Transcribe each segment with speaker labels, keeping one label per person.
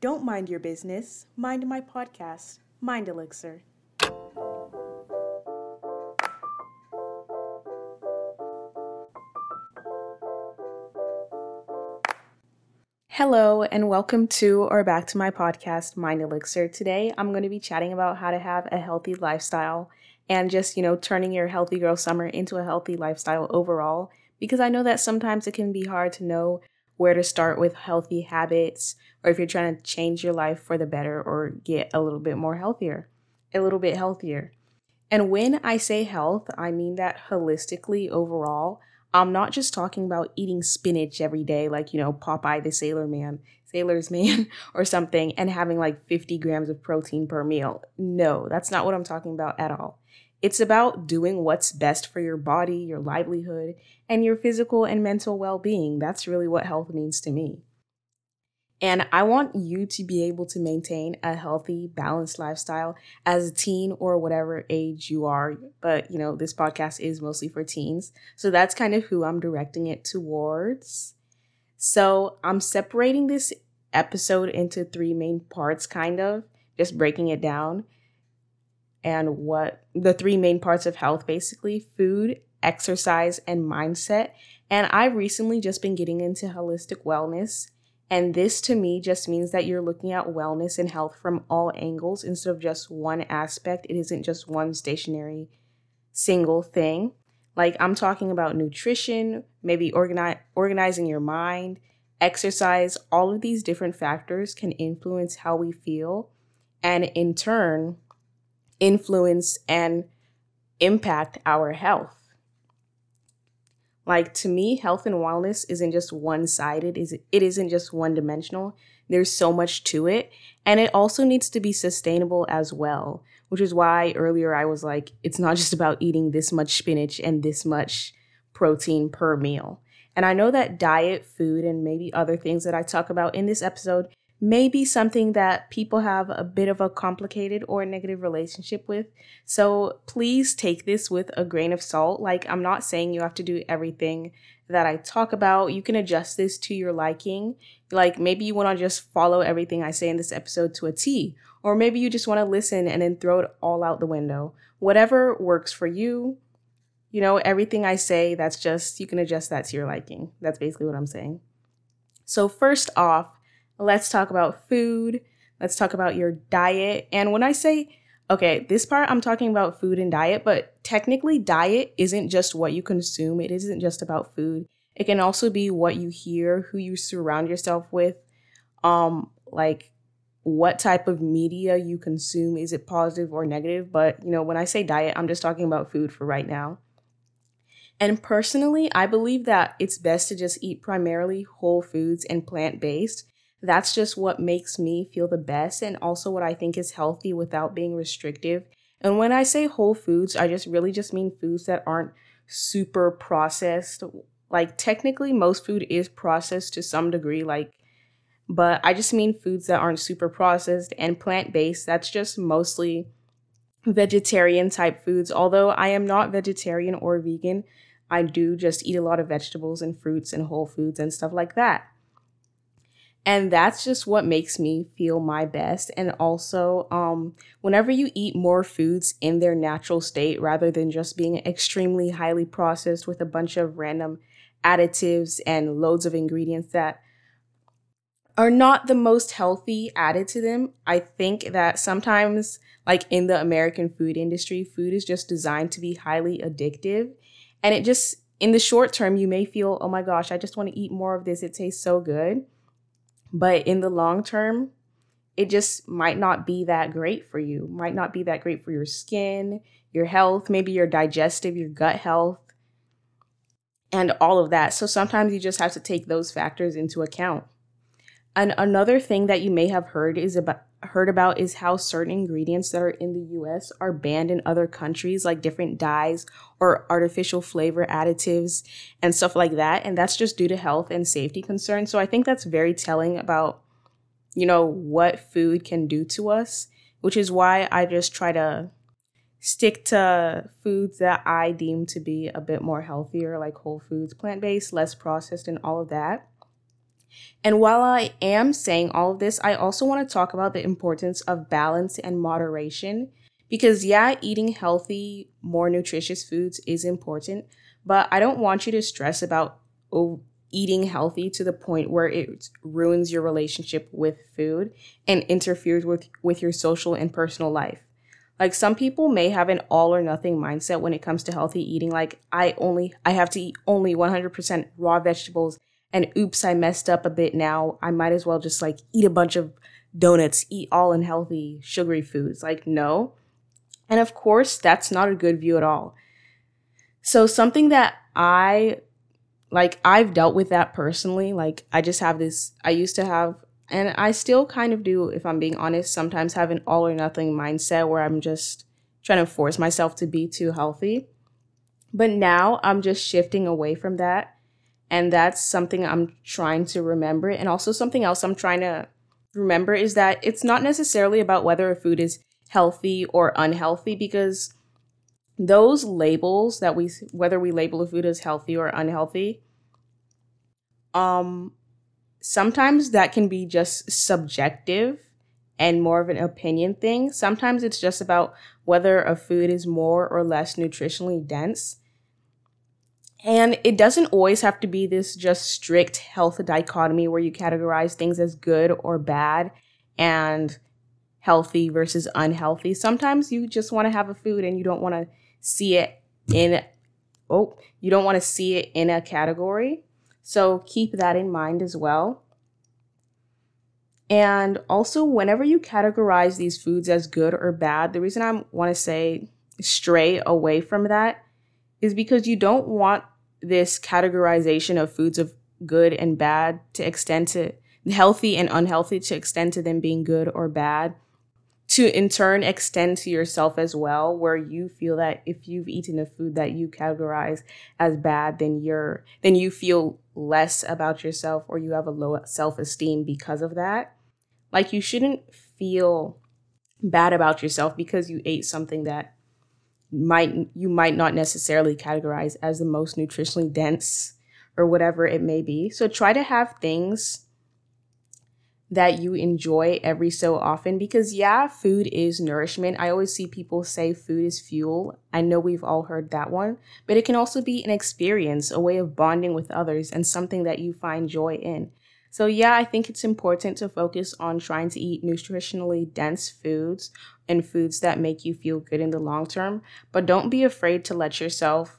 Speaker 1: Don't mind your business, mind my podcast, Mind Elixir. Hello, and welcome to or back to my podcast, Mind Elixir. Today, I'm going to be chatting about how to have a healthy lifestyle and just, you know, turning your healthy girl summer into a healthy lifestyle overall. Because I know that sometimes it can be hard to know where to start with healthy habits or if you're trying to change your life for the better or get a little bit more healthier, a little bit healthier. And when I say health, I mean that holistically overall. I'm not just talking about eating spinach every day, like, you know, Popeye the Sailor Man, Sailor's Man, or something, and having like 50 grams of protein per meal. No, that's not what I'm talking about at all. It's about doing what's best for your body, your livelihood, and your physical and mental well being. That's really what health means to me. And I want you to be able to maintain a healthy, balanced lifestyle as a teen or whatever age you are. But, you know, this podcast is mostly for teens. So that's kind of who I'm directing it towards. So I'm separating this episode into three main parts, kind of, just breaking it down and what the three main parts of health basically food, exercise, and mindset. And I've recently just been getting into holistic wellness. And this to me just means that you're looking at wellness and health from all angles instead of just one aspect. It isn't just one stationary single thing. Like I'm talking about nutrition, maybe organize, organizing your mind, exercise, all of these different factors can influence how we feel. And in turn, influence and impact our health. Like to me, health and wellness isn't just one sided, it isn't just one dimensional. There's so much to it. And it also needs to be sustainable as well, which is why earlier I was like, it's not just about eating this much spinach and this much protein per meal. And I know that diet, food, and maybe other things that I talk about in this episode may be something that people have a bit of a complicated or negative relationship with. So please take this with a grain of salt. Like, I'm not saying you have to do everything that I talk about. You can adjust this to your liking. Like, maybe you want to just follow everything I say in this episode to a T, or maybe you just want to listen and then throw it all out the window. Whatever works for you. You know, everything I say, that's just, you can adjust that to your liking. That's basically what I'm saying. So, first off, Let's talk about food. Let's talk about your diet. And when I say, okay, this part I'm talking about food and diet, but technically, diet isn't just what you consume, it isn't just about food. It can also be what you hear, who you surround yourself with, um, like what type of media you consume. Is it positive or negative? But, you know, when I say diet, I'm just talking about food for right now. And personally, I believe that it's best to just eat primarily whole foods and plant based that's just what makes me feel the best and also what I think is healthy without being restrictive. And when I say whole foods, I just really just mean foods that aren't super processed. Like technically most food is processed to some degree like but I just mean foods that aren't super processed and plant-based. That's just mostly vegetarian type foods. Although I am not vegetarian or vegan, I do just eat a lot of vegetables and fruits and whole foods and stuff like that. And that's just what makes me feel my best. And also, um, whenever you eat more foods in their natural state rather than just being extremely highly processed with a bunch of random additives and loads of ingredients that are not the most healthy added to them, I think that sometimes, like in the American food industry, food is just designed to be highly addictive. And it just, in the short term, you may feel, oh my gosh, I just want to eat more of this. It tastes so good. But in the long term, it just might not be that great for you, might not be that great for your skin, your health, maybe your digestive, your gut health, and all of that. So sometimes you just have to take those factors into account. And another thing that you may have heard is about heard about is how certain ingredients that are in the US are banned in other countries, like different dyes or artificial flavor additives and stuff like that. And that's just due to health and safety concerns. So I think that's very telling about, you know, what food can do to us, which is why I just try to stick to foods that I deem to be a bit more healthier, like whole foods, plant based, less processed, and all of that. And while I am saying all of this, I also want to talk about the importance of balance and moderation because, yeah, eating healthy, more nutritious foods is important, but I don't want you to stress about oh, eating healthy to the point where it ruins your relationship with food and interferes with, with your social and personal life. Like some people may have an all or nothing mindset when it comes to healthy eating. Like I only, I have to eat only 100% raw vegetables and oops, I messed up a bit now. I might as well just like eat a bunch of donuts, eat all unhealthy, sugary foods. Like, no. And of course, that's not a good view at all. So, something that I like, I've dealt with that personally. Like, I just have this, I used to have, and I still kind of do, if I'm being honest, sometimes have an all or nothing mindset where I'm just trying to force myself to be too healthy. But now I'm just shifting away from that and that's something I'm trying to remember. And also, something else I'm trying to remember is that it's not necessarily about whether a food is healthy or unhealthy because those labels that we whether we label a food as healthy or unhealthy um sometimes that can be just subjective and more of an opinion thing sometimes it's just about whether a food is more or less nutritionally dense and it doesn't always have to be this just strict health dichotomy where you categorize things as good or bad and healthy versus unhealthy. Sometimes you just want to have a food and you don't want to see it in oh, you don't want to see it in a category. So keep that in mind as well. And also, whenever you categorize these foods as good or bad, the reason I want to say stray away from that is because you don't want this categorization of foods of good and bad to extend to healthy and unhealthy to extend to them being good or bad to in turn extend to yourself as well where you feel that if you've eaten a food that you categorize as bad then you're then you feel less about yourself or you have a low self-esteem because of that. Like you shouldn't feel bad about yourself because you ate something that might you might not necessarily categorize as the most nutritionally dense or whatever it may be. So try to have things that you enjoy every so often because yeah, food is nourishment. I always see people say food is fuel. I know we've all heard that one, but it can also be an experience, a way of bonding with others and something that you find joy in. So, yeah, I think it's important to focus on trying to eat nutritionally dense foods and foods that make you feel good in the long term, but don't be afraid to let yourself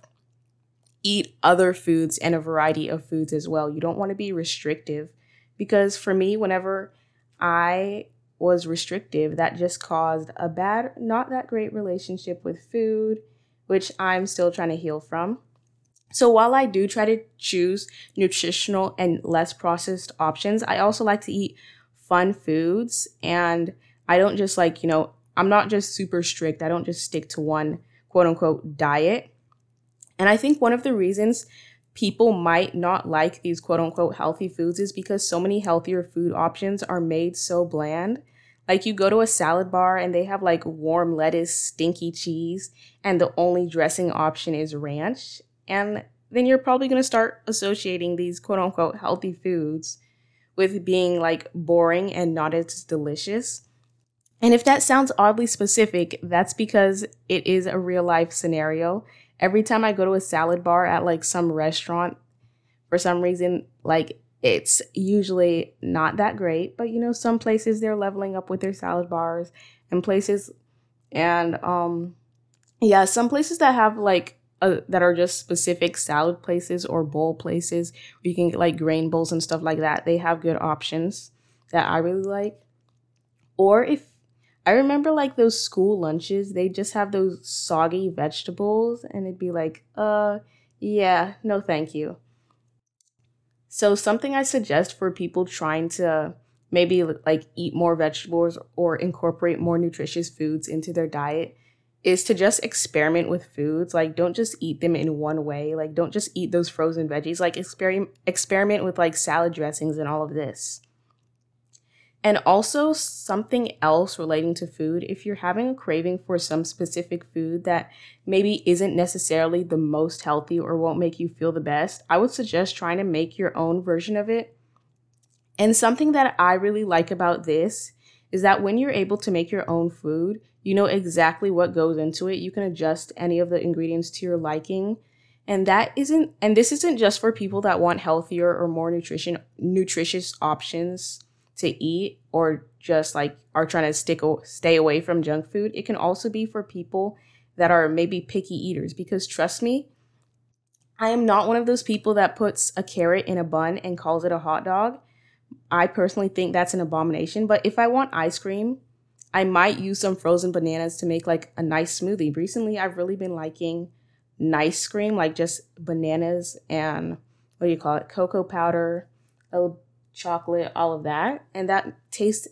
Speaker 1: eat other foods and a variety of foods as well. You don't want to be restrictive because for me, whenever I was restrictive, that just caused a bad, not that great relationship with food, which I'm still trying to heal from. So while I do try to choose nutritional and less processed options, I also like to eat fun foods and I don't just like, you know, I'm not just super strict. I don't just stick to one quote unquote diet. And I think one of the reasons people might not like these quote unquote healthy foods is because so many healthier food options are made so bland. Like you go to a salad bar and they have like warm lettuce, stinky cheese, and the only dressing option is ranch. And then you're probably going to start associating these quote unquote healthy foods with being like boring and not as delicious. And if that sounds oddly specific, that's because it is a real life scenario. Every time I go to a salad bar at like some restaurant, for some reason, like it's usually not that great, but you know, some places they're leveling up with their salad bars and places and um yeah, some places that have like uh, that are just specific salad places or bowl places you can get like grain bowls and stuff like that. They have good options that I really like. Or if I remember like those school lunches, they just have those soggy vegetables and it'd be like, uh, yeah, no thank you. So something I suggest for people trying to maybe like eat more vegetables or incorporate more nutritious foods into their diet is to just experiment with foods. Like, don't just eat them in one way. Like, don't just eat those frozen veggies. Like, experiment experiment with like salad dressings and all of this. And also something else relating to food. If you're having a craving for some specific food that maybe isn't necessarily the most healthy or won't make you feel the best, I would suggest trying to make your own version of it. And something that I really like about this is that when you're able to make your own food, you know exactly what goes into it. You can adjust any of the ingredients to your liking. And that isn't and this isn't just for people that want healthier or more nutrition nutritious options to eat or just like are trying to stick stay away from junk food. It can also be for people that are maybe picky eaters because trust me, I am not one of those people that puts a carrot in a bun and calls it a hot dog. I personally think that's an abomination, but if I want ice cream, I might use some frozen bananas to make like a nice smoothie. Recently, I've really been liking nice cream, like just bananas and what do you call it? Cocoa powder, a chocolate, all of that. And that tastes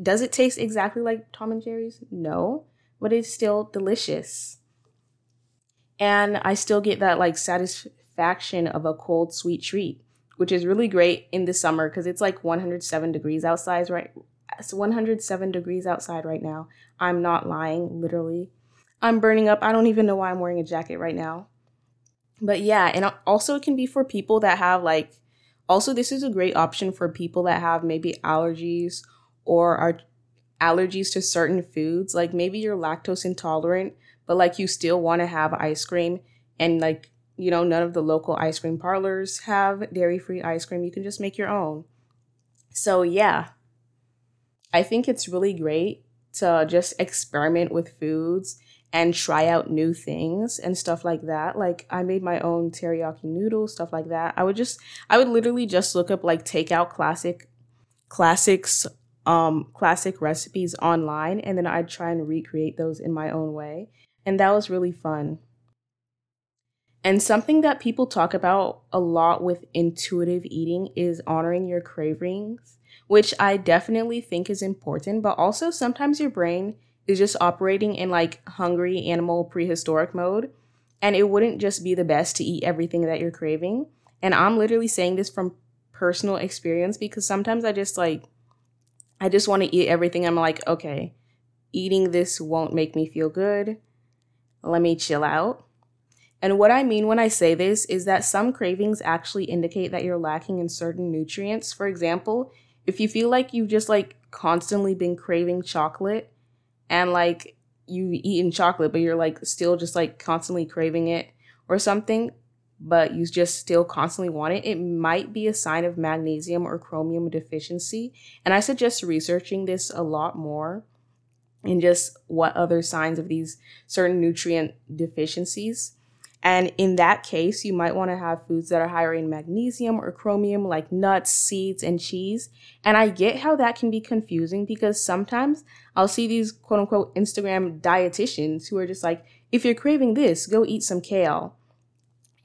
Speaker 1: does it taste exactly like Tom and Jerry's? No, but it's still delicious. And I still get that like satisfaction of a cold sweet treat, which is really great in the summer because it's like 107 degrees outside right it's 107 degrees outside right now. I'm not lying, literally. I'm burning up. I don't even know why I'm wearing a jacket right now. But yeah, and also it can be for people that have like also this is a great option for people that have maybe allergies or are allergies to certain foods. Like maybe you're lactose intolerant, but like you still want to have ice cream and like you know none of the local ice cream parlors have dairy-free ice cream. You can just make your own. So yeah, I think it's really great to just experiment with foods and try out new things and stuff like that. Like I made my own teriyaki noodles, stuff like that. I would just I would literally just look up like takeout classic classics um classic recipes online and then I'd try and recreate those in my own way. And that was really fun. And something that people talk about a lot with intuitive eating is honoring your cravings which I definitely think is important, but also sometimes your brain is just operating in like hungry animal prehistoric mode. And it wouldn't just be the best to eat everything that you're craving. And I'm literally saying this from personal experience because sometimes I just like, I just want to eat everything. I'm like, okay, eating this won't make me feel good. Let me chill out. And what I mean when I say this is that some cravings actually indicate that you're lacking in certain nutrients. For example, if you feel like you've just like constantly been craving chocolate and like you've eaten chocolate but you're like still just like constantly craving it or something but you just still constantly want it, it might be a sign of magnesium or chromium deficiency. And I suggest researching this a lot more and just what other signs of these certain nutrient deficiencies and in that case, you might want to have foods that are higher in magnesium or chromium, like nuts, seeds, and cheese. And I get how that can be confusing because sometimes I'll see these quote unquote Instagram dietitians who are just like, if you're craving this, go eat some kale.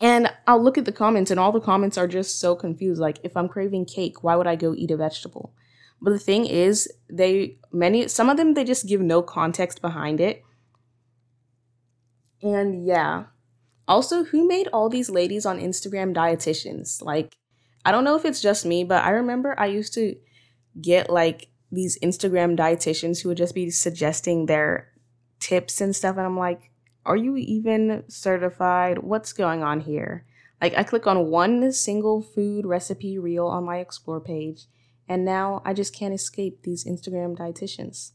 Speaker 1: And I'll look at the comments, and all the comments are just so confused. Like, if I'm craving cake, why would I go eat a vegetable? But the thing is, they, many, some of them, they just give no context behind it. And yeah, also, who made all these ladies on Instagram dietitians? Like, I don't know if it's just me, but I remember I used to get like these Instagram dietitians who would just be suggesting their tips and stuff. And I'm like, are you even certified? What's going on here? Like, I click on one single food recipe reel on my explore page, and now I just can't escape these Instagram dietitians.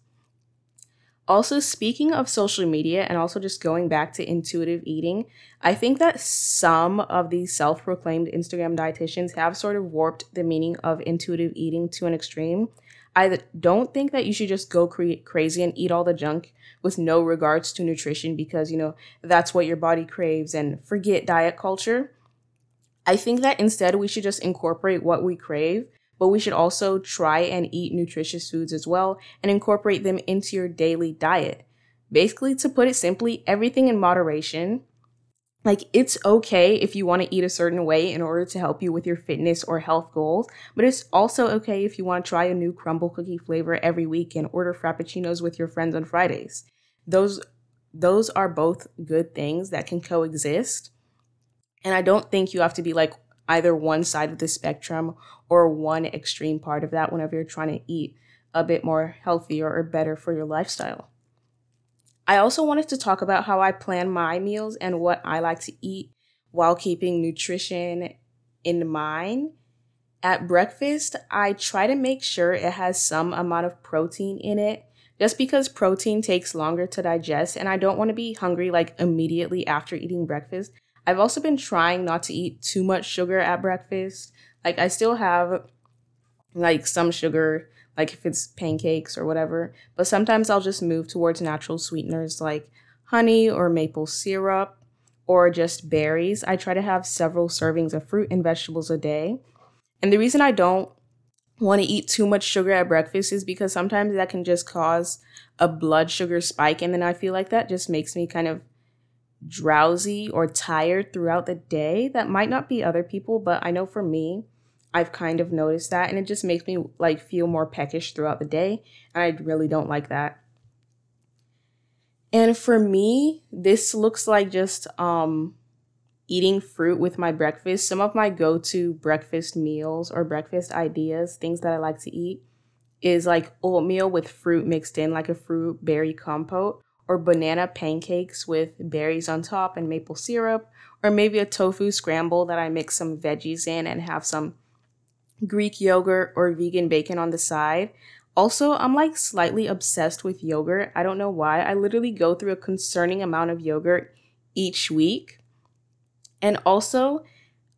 Speaker 1: Also, speaking of social media and also just going back to intuitive eating, I think that some of these self proclaimed Instagram dietitians have sort of warped the meaning of intuitive eating to an extreme. I don't think that you should just go cre- crazy and eat all the junk with no regards to nutrition because, you know, that's what your body craves and forget diet culture. I think that instead we should just incorporate what we crave but we should also try and eat nutritious foods as well and incorporate them into your daily diet. Basically, to put it simply, everything in moderation. Like, it's okay if you want to eat a certain way in order to help you with your fitness or health goals, but it's also okay if you want to try a new Crumbl cookie flavor every week and order frappuccinos with your friends on Fridays. Those those are both good things that can coexist. And I don't think you have to be like either one side of the spectrum or one extreme part of that whenever you're trying to eat a bit more healthier or better for your lifestyle. I also wanted to talk about how I plan my meals and what I like to eat while keeping nutrition in mind. At breakfast, I try to make sure it has some amount of protein in it just because protein takes longer to digest and I don't want to be hungry like immediately after eating breakfast. I've also been trying not to eat too much sugar at breakfast. Like I still have like some sugar, like if it's pancakes or whatever, but sometimes I'll just move towards natural sweeteners like honey or maple syrup or just berries. I try to have several servings of fruit and vegetables a day. And the reason I don't want to eat too much sugar at breakfast is because sometimes that can just cause a blood sugar spike. And then I feel like that just makes me kind of drowsy or tired throughout the day. That might not be other people, but I know for me, I've kind of noticed that. And it just makes me like feel more peckish throughout the day. And I really don't like that. And for me, this looks like just um eating fruit with my breakfast. Some of my go to breakfast meals or breakfast ideas, things that I like to eat, is like oatmeal with fruit mixed in, like a fruit berry compote, or banana pancakes with berries on top and maple syrup, or maybe a tofu scramble that I mix some veggies in and have some Greek yogurt or vegan bacon on the side. Also, I'm like slightly obsessed with yogurt. I don't know why. I literally go through a concerning amount of yogurt each week. And also,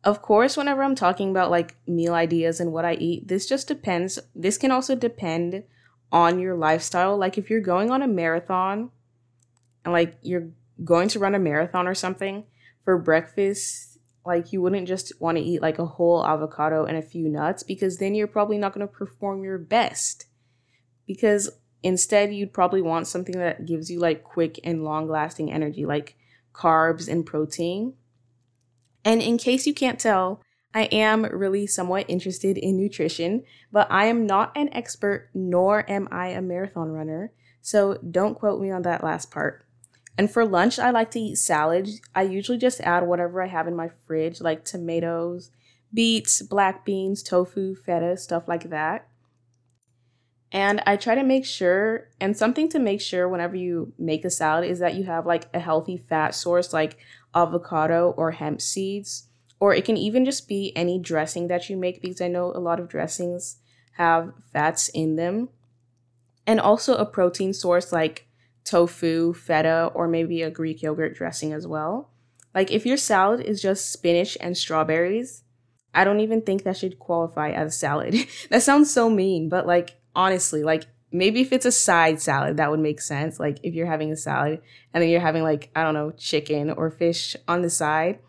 Speaker 1: of course, whenever I'm talking about like meal ideas and what I eat, this just depends. This can also depend on your lifestyle. Like if you're going on a marathon and like you're going to run a marathon or something for breakfast, like you wouldn't just want to eat like a whole avocado and a few nuts because then you're probably not going to perform your best. Because instead, you'd probably want something that gives you like quick and long lasting energy, like carbs and protein. And in case you can't tell, I am really somewhat interested in nutrition, but I am not an expert nor am I a marathon runner, so don't quote me on that last part. And for lunch, I like to eat salad. I usually just add whatever I have in my fridge, like tomatoes, beets, black beans, tofu, feta, stuff like that. And I try to make sure, and something to make sure whenever you make a salad is that you have like a healthy fat source, like avocado or hemp seeds, or it can even just be any dressing that you make because I know a lot of dressings have fats in them. And also a protein source like tofu, feta, or maybe a Greek yogurt dressing as well. Like if your salad is just spinach and strawberries, I don't even think that should qualify as a salad. that sounds so mean, but like honestly, like maybe if it's a side salad, that would make sense. Like if you're having a salad and then you're having like, I don't know, chicken or fish on the side.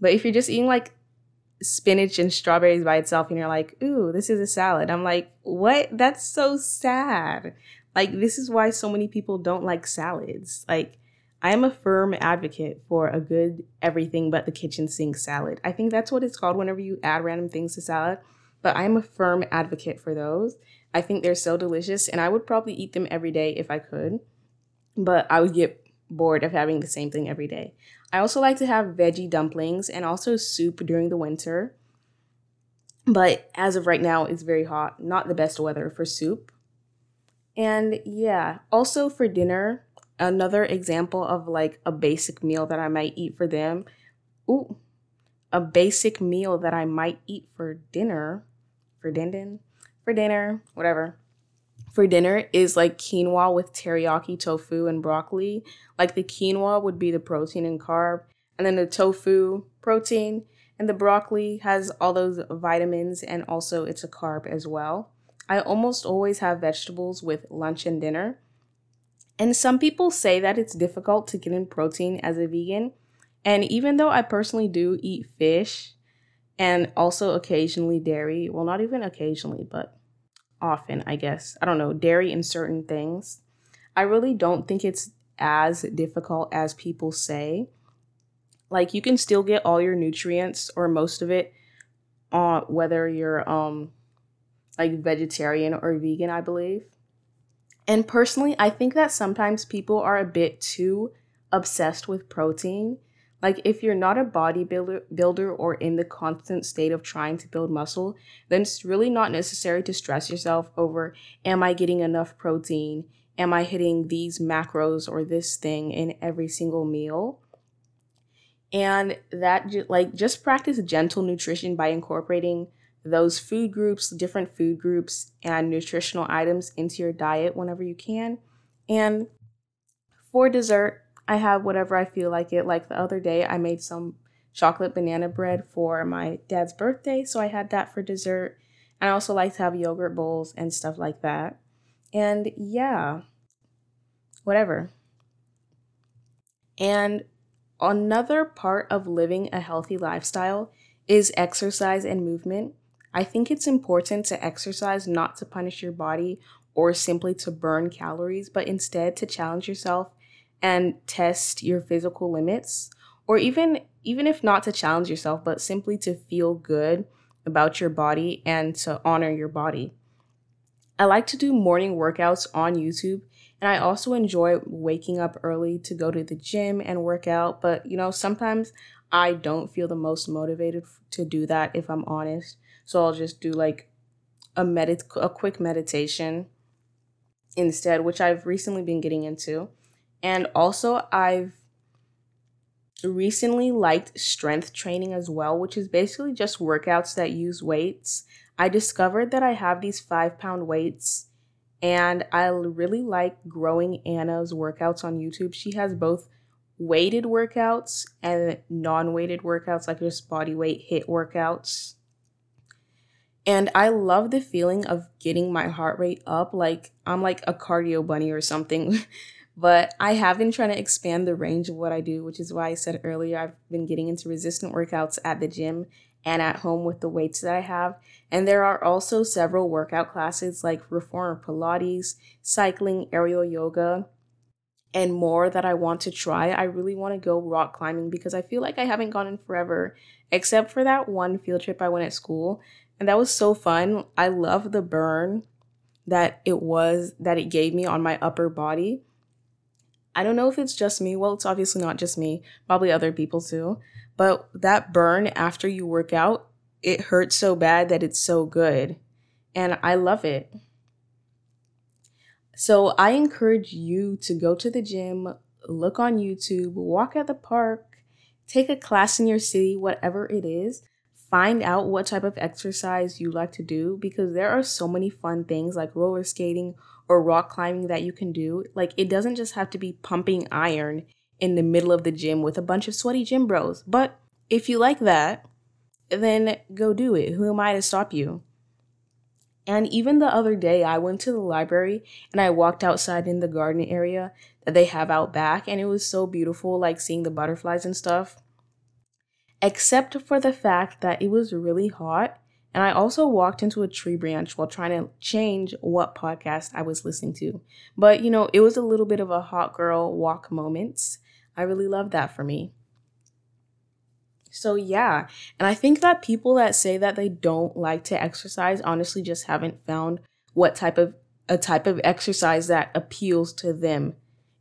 Speaker 1: But if you're just eating like spinach and strawberries by itself and you're like, ooh, this is a salad, I'm like, what? That's so sad. Like, this is why so many people don't like salads. Like, I am a firm advocate for a good everything but the kitchen sink salad. I think that's what it's called whenever you add random things to salad. But I am a firm advocate for those. I think they're so delicious and I would probably eat them every day if I could, but I would get bored of having the same thing every day. I also like to have veggie dumplings and also soup during the winter. But as of right now, it's very hot, not the best weather for soup. And yeah, also for dinner, another example of like a basic meal that I might eat for them. Ooh, a basic meal that I might eat for dinner, for dindin, for dinner, whatever. For dinner is like quinoa with teriyaki tofu and broccoli. Like the quinoa would be the protein and carb, and then the tofu protein, and the broccoli has all those vitamins and also it's a carb as well. I almost always have vegetables with lunch and dinner. And some people say that it's difficult to get in protein as a vegan. And even though I personally do eat fish, and also occasionally dairy. Well, not even occasionally, but often, I guess. I don't know, dairy in certain things. I really don't think it's as difficult as people say. Like you can still get all your nutrients or most of it on whether you're um like vegetarian or vegan, I believe. And personally, I think that sometimes people are a bit too obsessed with protein like if you're not a bodybuilder builder or in the constant state of trying to build muscle, then it's really not necessary to stress yourself over am I getting enough protein? Am I hitting these macros or this thing in every single meal? And that like just practice gentle nutrition by incorporating those food groups, different food groups, and nutritional items into your diet whenever you can. And for dessert, I have whatever I feel like it. Like the other day, I made some chocolate banana bread for my dad's birthday, so I had that for dessert. And I also like to have yogurt bowls and stuff like that. And yeah, whatever. And another part of living a healthy lifestyle is exercise and movement. I think it's important to exercise not to punish your body or simply to burn calories, but instead to challenge yourself and test your physical limits or even even if not to challenge yourself, but simply to feel good about your body and to honor your body. I like to do morning workouts on YouTube and I also enjoy waking up early to go to the gym and work out, but you know, sometimes I don't feel the most motivated to do that if I'm honest. So I'll just do like a medit a quick meditation instead, which I've recently been getting into. And also I've recently liked strength training as well, which is basically just workouts that use weights. I discovered that I have these 5 pound weights and I really like growingannanas workouts on YouTube. She has both weighted workouts and non-weighted workouts like just body weight HIIT workouts. And I love the feeling of getting my heart rate up like I'm like a cardio bunny or something. but I have been trying to expand the range of what I do, which is why I said earlier I've been getting into resistant workouts at the gym and at home with the weights that I have. And there are also several workout classes like Reformer Pilates, cycling, aerial yoga, and more that I want to try. I really want to go rock climbing because I feel like I haven't gone in forever, except for that one field trip I went at school. And that was so fun. I love the burn that it was, that it gave me on my upper body. I don't know if it's just me. Well, it's obviously not just me, probably other people too. But that burn after you work out, it hurts so bad that it's so good. And I love it. So I encourage you to go to the gym, look on YouTube, walk at the park, take a class in your city, whatever it is. Find out what type of exercise you like to do because there are so many fun things like roller skating or rock climbing that you can do. Like, it doesn't just have to be pumping iron in the middle of the gym with a bunch of sweaty gym bros. But if you like that, then go do it. Who am I to stop you? And even the other day, I went to the library and I walked outside in the garden area that they have out back, and it was so beautiful, like seeing the butterflies and stuff. Except for the fact that it was really hot, and I also walked into a tree branch while trying to change what podcast I was listening to. But you know, it was a little bit of a hot girl walk moments. I really love that for me. So, yeah. And I think that people that say that they don't like to exercise honestly just haven't found what type of a type of exercise that appeals to them,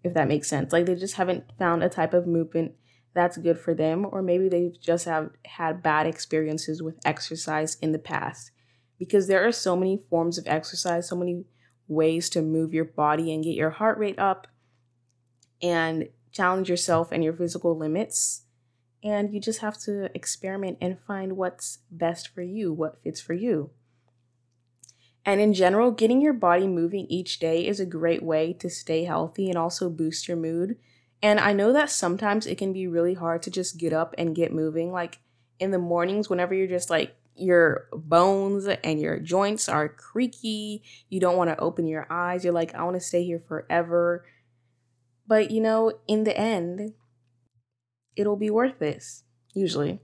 Speaker 1: if that makes sense. Like they just haven't found a type of movement that's good for them, or maybe they've just have had bad experiences with exercise in the past. Because there are so many forms of exercise, so many ways to move your body and get your heart rate up and challenge yourself and your physical limits. And you just have to experiment and find what's best for you, what fits for you. And in general, getting your body moving each day is a great way to stay healthy and also boost your mood. And I know that sometimes it can be really hard to just get up and get moving. Like in the mornings, whenever you're just like, your bones and your joints are creaky, you don't want to open your eyes, you're like, I want to stay here forever. But you know, in the end, it'll be worth this, usually.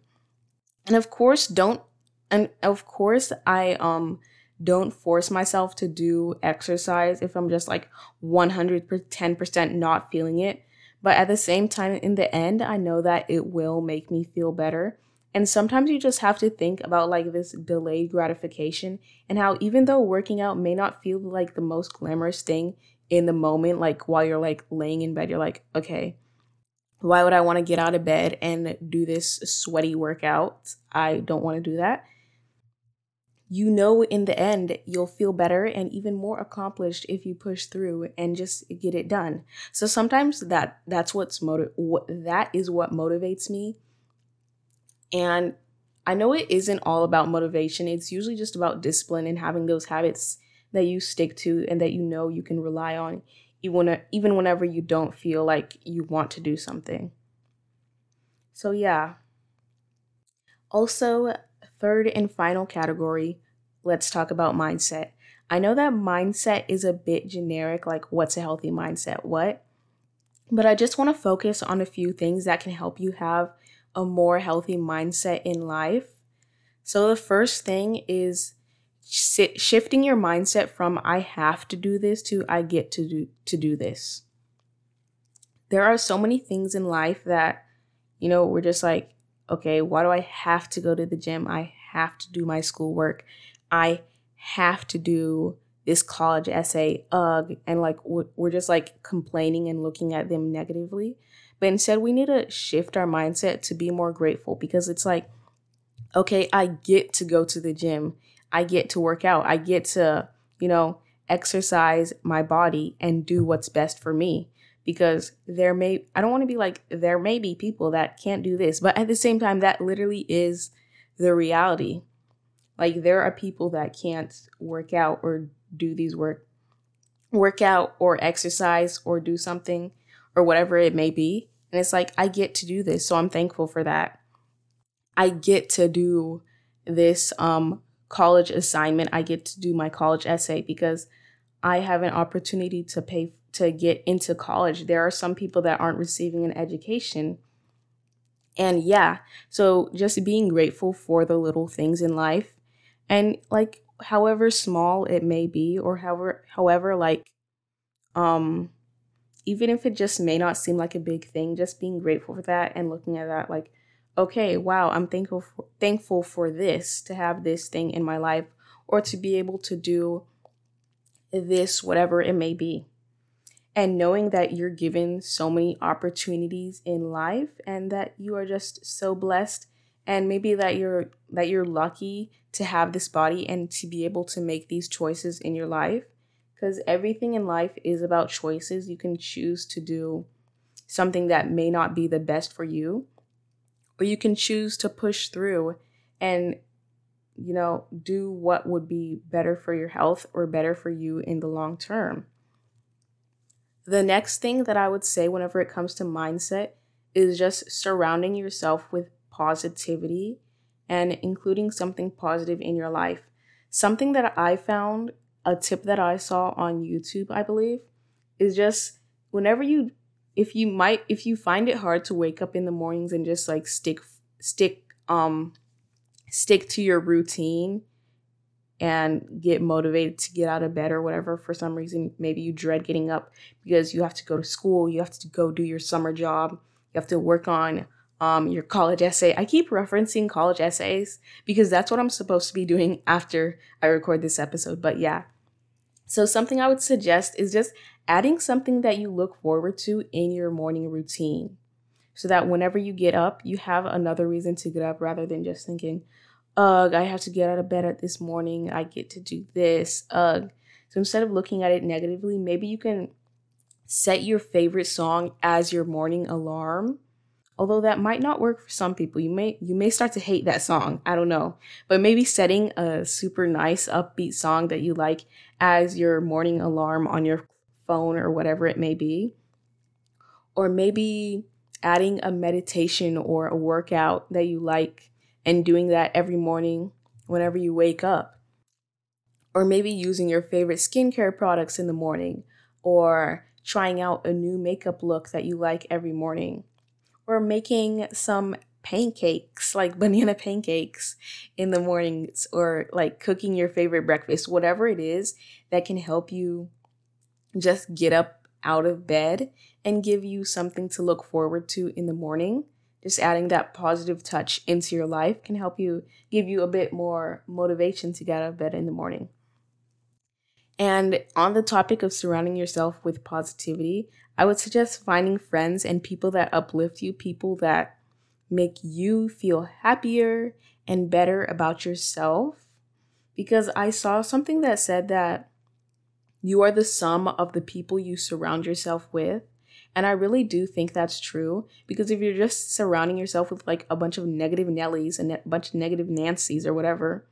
Speaker 1: And of course, don't and of course I um don't force myself to do exercise if I'm just like 110% not feeling it. But at the same time, in the end, I know that it will make me feel better. And sometimes you just have to think about like this delayed gratification and how even though working out may not feel like the most glamorous thing, in the moment, like while you're like laying in bed, you're like, okay, why would I want to get out of bed and do this sweaty workout? I don't want to do that. You know, in the end, you'll feel better and even more accomplished if you push through and just get it done. So sometimes that that's what's motiv- what that is what motivates me. And I know it isn't all about motivation. It's usually just about discipline and having those habits that you stick to and that you know you can rely on even even whenever you don't feel like you want to do something. So yeah. Also, third and final category, let's talk about mindset. I know that mindset is a bit generic like what's a healthy mindset? What? But I just want to focus on a few things that can help you have a more healthy mindset in life. So, the first thing is shifting your mindset from I have to do this to I get to do to do this. There are so many things in life that you know, we're just like, okay, why do I have to go to the gym? I have to do my schoolwork. I have to do this college essay, ugh, and like we're just like complaining and looking at them negatively. But instead, we need to shift our mindset to be more grateful because it's like, okay, I get to go to the gym, I get to work out, I get to, you know, exercise my body and do what's best for me. Because there may, I don't want to be like, there may be people that can't do this, but at the same time, that literally is the reality. Like, there are people that can't work out or do these work work out or exercise or do something or whatever it may be. And it's like, I get to do this. So I'm thankful for that. I get to do this um, college assignment. I get to do my college essay because I have an opportunity to pay to get into college. There are some people that aren't receiving an education. And yeah, so just being grateful for the little things in life and like however small it may be or however however like um even if it just may not seem like a big thing just being grateful for that and looking at that like okay wow i'm thankful for, thankful for this to have this thing in my life or to be able to do this whatever it may be and knowing that you're given so many opportunities in life and that you are just so blessed and maybe that you're that you're lucky to have this body and to be able to make these choices in your life. Because everything in life is about choices. You can choose to do something that may not be the best for you or you can choose to push through and you know do what would be better for your health or better for you in the long term the next thing that i would say whenever it comes to mindset is just surrounding yourself with positivity and including something positive in your life. Something that I found, a tip that I saw on YouTube, I believe, is just whenever you if you might if you find it hard to wake up in the mornings and just like stick stick um stick to your routine and get motivated to get out of bed or whatever for some reason maybe you dread getting up because you have to go to school you have to go do your summer job you have to work on um, your college essay. I keep referencing college essays because that's what I'm supposed to be doing after I record this episode. But yeah. So, something I would suggest is just adding something that you look forward to in your morning routine so that whenever you get up, you have another reason to get up rather than just thinking, ugh, I have to get out of bed at this morning. I get to do this. Ugh. So, instead of looking at it negatively, maybe you can set your favorite song as your morning alarm although that might not work for some people you may you may start to hate that song i don't know but maybe setting a super nice upbeat song that you like as your morning alarm on your phone or whatever it may be or maybe adding a meditation or a workout that you like and doing that every morning whenever you wake up or maybe using your favorite skincare products in the morning or trying out a new makeup look that you like every morning or making some pancakes, like banana pancakes in the mornings, or like cooking your favorite breakfast, whatever it is that can help you just get up out of bed and give you something to look forward to in the morning. Just adding that positive touch into your life can help you give you a bit more motivation to get out of bed in the morning. And on the topic of surrounding yourself with positivity, I would suggest finding friends and people that uplift you, people that make you feel happier and better about yourself. Because I saw something that said that you are the sum of the people you surround yourself with. And I really do think that's true because if you're just surrounding yourself with like a bunch of negative Nellies and a bunch of negative Nancys or whatever,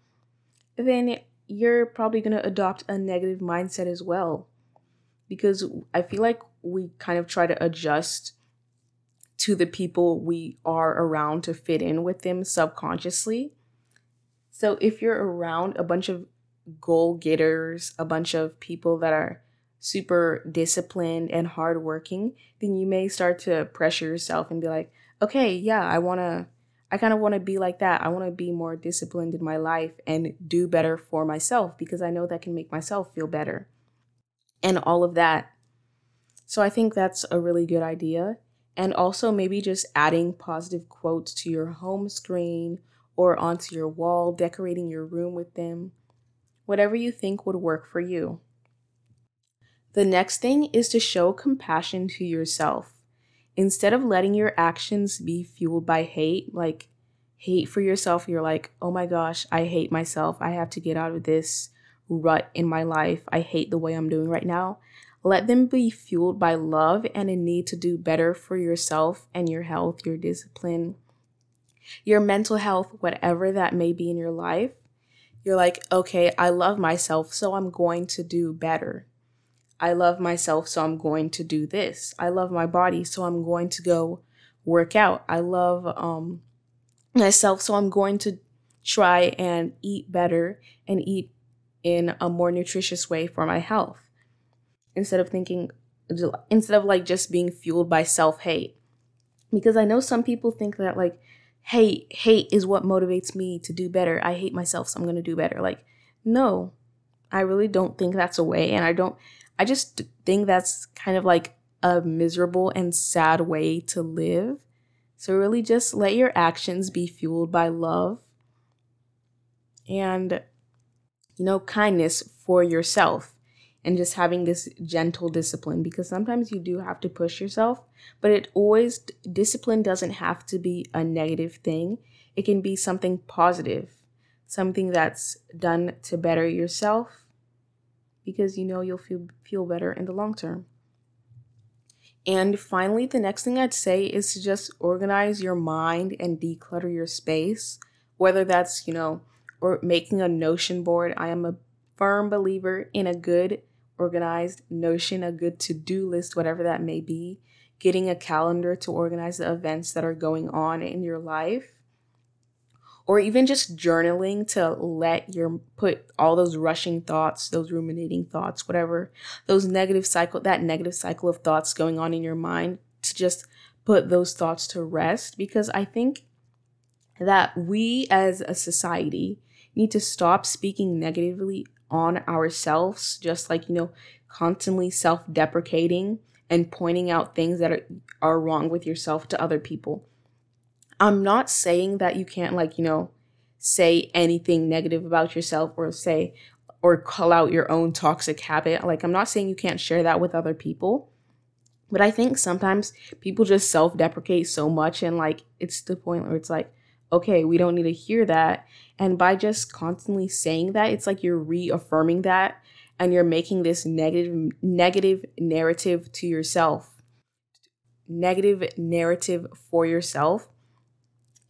Speaker 1: then you're probably going to adopt a negative mindset as well. Because I feel like we kind of try to adjust to the people we are around to fit in with them subconsciously. So if you're around a bunch of goal getters, a bunch of people that are super disciplined and hardworking, then you may start to pressure yourself and be like, okay, yeah, I want to, I kind of want to be like that. I want to be more disciplined in my life and do better for myself because I know that can make myself feel better and all of that. So I think that's a really good idea. And also, maybe just adding positive quotes to your home screen or onto your wall, decorating your room with them, whatever you think would work for you. The next thing is to show compassion to yourself. Instead of letting your actions be fueled by hate, like hate for yourself, you're like, oh my gosh, I hate myself. I have to get out of this rut in my life. I hate the way I'm doing right now. Let them be fueled by love and a need to do better for yourself and your health, your discipline, your mental health, whatever that may be in your life. You're like, okay, I love myself, so I'm going to do better. I love myself, so I'm going to do this. I love my body, so I'm going to go work out. I love um, myself, so I'm going to try and eat better and eat in a more nutritious way for my health. Instead of thinking, instead of like just being fueled by self hate. Because I know some people think that like hate, hate is what motivates me to do better. I hate myself, so I'm going to do better. Like, no, I really don't think that's a way. And I don't, I just think that's kind of like a miserable and sad way to live. So, really, just let your actions be fueled by love and, you know, kindness for yourself and just having this gentle discipline because sometimes you do have to push yourself, but it always, discipline doesn't have to be a negative thing. It can be something positive, something that's done to better yourself because you know you'll feel feel better in the long term. And finally, the next thing I'd say is to just organize your mind and declutter your space, whether that's, you know, or making a Notion board. I am a firm believer in a good organized Notion, a good to-do list, whatever that may be, getting a calendar to organize the events that are going on in your life or even just journaling to let your put all those rushing thoughts, those ruminating thoughts, whatever, those negative cycle, that negative cycle of thoughts going on in your mind to just put those thoughts to rest because I think that we as a society need to stop speaking negatively on ourselves, just like, you know, constantly self deprecating and pointing out things that are, are wrong with yourself to other people. I'm not saying that you can't like, you know, say anything negative about yourself or say or call out your own toxic habit. Like I'm not saying you can't share that with other people. But I think sometimes people just self-deprecate so much and like it's the point where it's like, okay, we don't need to hear that. And by just constantly saying that, it's like you're reaffirming that and you're making this negative negative narrative to yourself. Negative narrative for yourself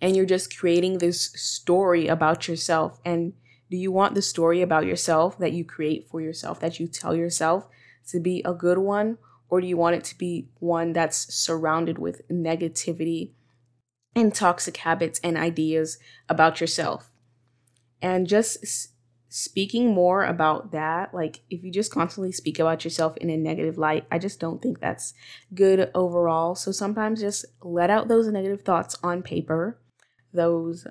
Speaker 1: and you're just creating this story about yourself. And do you want the story about yourself that you create for yourself, that you tell yourself to be a good one? Or do you want it to be one that's surrounded with negativity and toxic habits and ideas about yourself? And just speaking more about that, like if you just constantly speak about yourself in a negative light, I just don't think that's good overall. So sometimes just let out those negative thoughts on paper those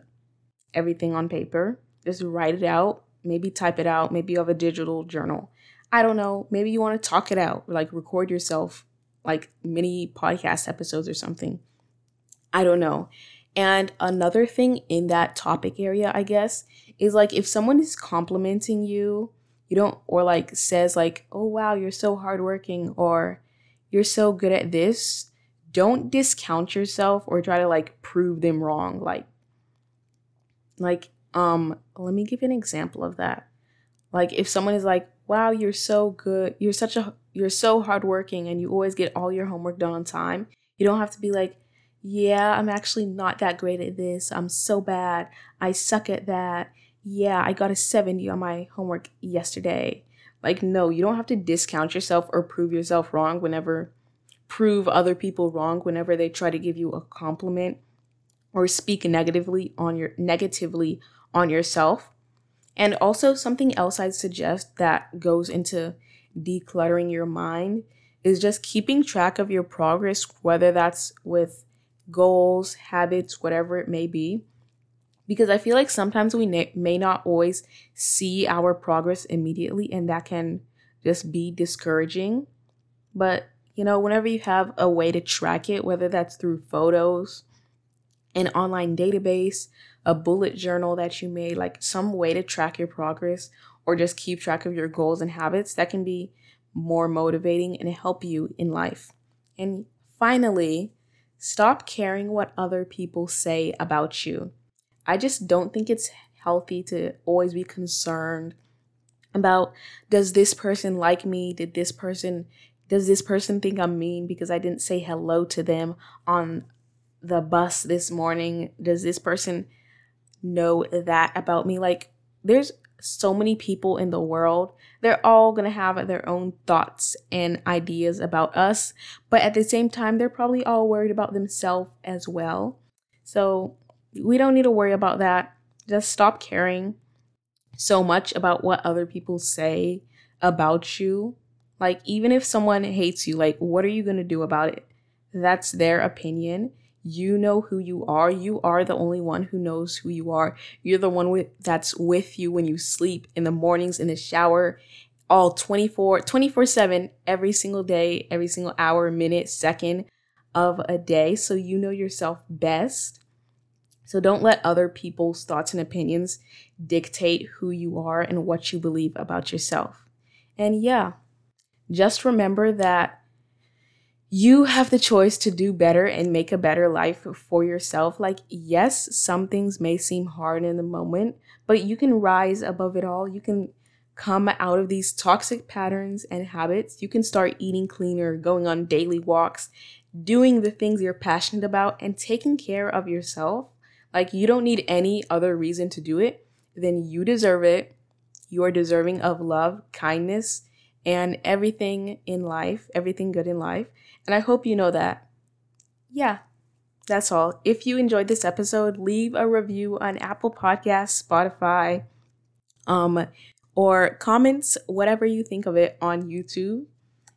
Speaker 1: everything on paper. Just write it out, maybe type it out, maybe you have a digital journal. I don't know, maybe you want to talk it out, like record yourself like mini podcast episodes or something. I don't know. And another thing in that topic area, I guess, is like if someone is complimenting you, you don't, or like says, like, oh wow, you're so hardworking, or you're so good at this, don't discount yourself or try to like prove them wrong. Like, like, um, let me give you an example of that. Like, if someone is like, wow, you're so good, you're such a you're so hardworking and you always get all your homework done on time, you don't have to be like, yeah, I'm actually not that great at this. I'm so bad. I suck at that. Yeah, I got a 70 on my homework yesterday. Like, no, you don't have to discount yourself or prove yourself wrong whenever, prove other people wrong whenever they try to give you a compliment or speak negatively on your negatively on yourself. And also something else I'd suggest that goes into decluttering your mind is just keeping track of your progress, whether that's with goals, habits, whatever it may be. Because I feel like sometimes we may not always see our progress immediately, and that can just be discouraging. But, you know, whenever you have a way to track it, whether that's through photos, an online database, a bullet journal that you made, like some way to track your progress or just keep track of your goals and habits, that can be more motivating and help you in life. And finally, stop caring what other people say about you. I just don't think it's healthy to always be concerned about does this person like me? Did this person does this person think I'm mean because I didn't say hello to them on the bus this morning? Does this person know that about me? Like there's so many people in the world. They're all going to have their own thoughts and ideas about us, but at the same time, they're probably all worried about themselves as well. So we don't need to worry about that. Just stop caring so much about what other people say about you. Like, even if someone hates you, like, what are you going to do about it? That's their opinion. You know who you are. You are the only one who knows who you are. You're the one with, that's with you when you sleep, in the mornings, in the shower, all 24, 24 7, every single day, every single hour, minute, second of a day. So you know yourself best. So don't let other people's thoughts and opinions dictate who you are and what you believe about yourself. And yeah, just remember that you have the choice to do better and make a better life for yourself. Like, yes, some things may seem hard in the moment, but you can rise above it all. You can come out of these toxic patterns and habits. You can start eating cleaner, going on daily walks, doing the things you're passionate about, and taking care of yourself. Like, you don't need any other reason to do it. Then you deserve it. You are deserving of love, kindness, and everything in life, everything good in life. And I hope you know that. Yeah, that's all. If you enjoyed this episode, leave a review on Apple Podcasts, Spotify, um, or comments, whatever you think of it on YouTube.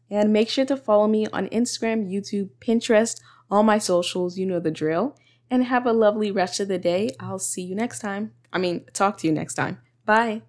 Speaker 1: And make sure to follow me on Instagram, YouTube, Pinterest, all my socials, you know the drill. And have a lovely rest of the day. I'll see you next time. I mean, talk to you next time. Bye.